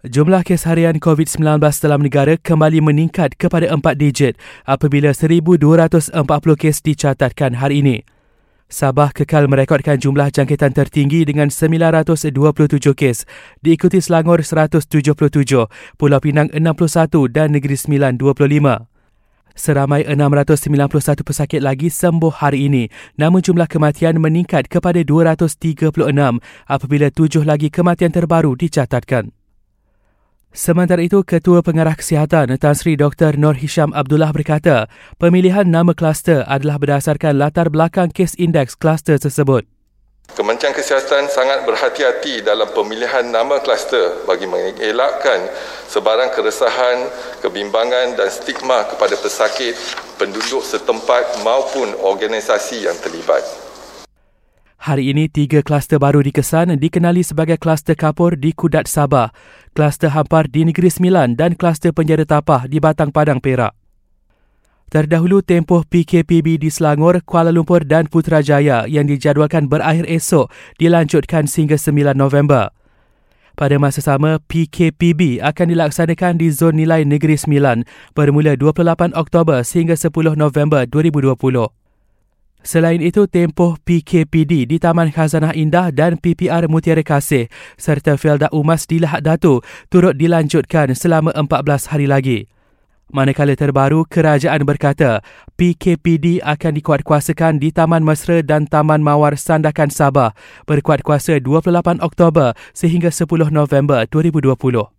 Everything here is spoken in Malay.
Jumlah kes harian COVID-19 dalam negara kembali meningkat kepada 4 digit apabila 1,240 kes dicatatkan hari ini. Sabah kekal merekodkan jumlah jangkitan tertinggi dengan 927 kes, diikuti Selangor 177, Pulau Pinang 61 dan Negeri Sembilan 25. Seramai 691 pesakit lagi sembuh hari ini, namun jumlah kematian meningkat kepada 236 apabila tujuh lagi kematian terbaru dicatatkan. Sementara itu, Ketua Pengarah Kesihatan Tan Sri Dr. Nur Hisham Abdullah berkata, pemilihan nama kluster adalah berdasarkan latar belakang kes indeks kluster tersebut. Kementerian Kesihatan sangat berhati-hati dalam pemilihan nama kluster bagi mengelakkan sebarang keresahan, kebimbangan dan stigma kepada pesakit, penduduk setempat maupun organisasi yang terlibat. Hari ini, tiga kluster baru dikesan dikenali sebagai kluster kapur di Kudat Sabah, kluster hampar di Negeri Sembilan dan kluster penjara tapah di Batang Padang Perak. Terdahulu tempoh PKPB di Selangor, Kuala Lumpur dan Putrajaya yang dijadualkan berakhir esok dilanjutkan sehingga 9 November. Pada masa sama, PKPB akan dilaksanakan di zon nilai Negeri Sembilan bermula 28 Oktober sehingga 10 November 2020. Selain itu, tempoh PKPD di Taman Khazanah Indah dan PPR Mutiara Kasih serta Felda Umas di Lahad Datu turut dilanjutkan selama 14 hari lagi. Manakala terbaru, kerajaan berkata PKPD akan dikuatkuasakan di Taman Mesra dan Taman Mawar Sandakan Sabah berkuat kuasa 28 Oktober sehingga 10 November 2020.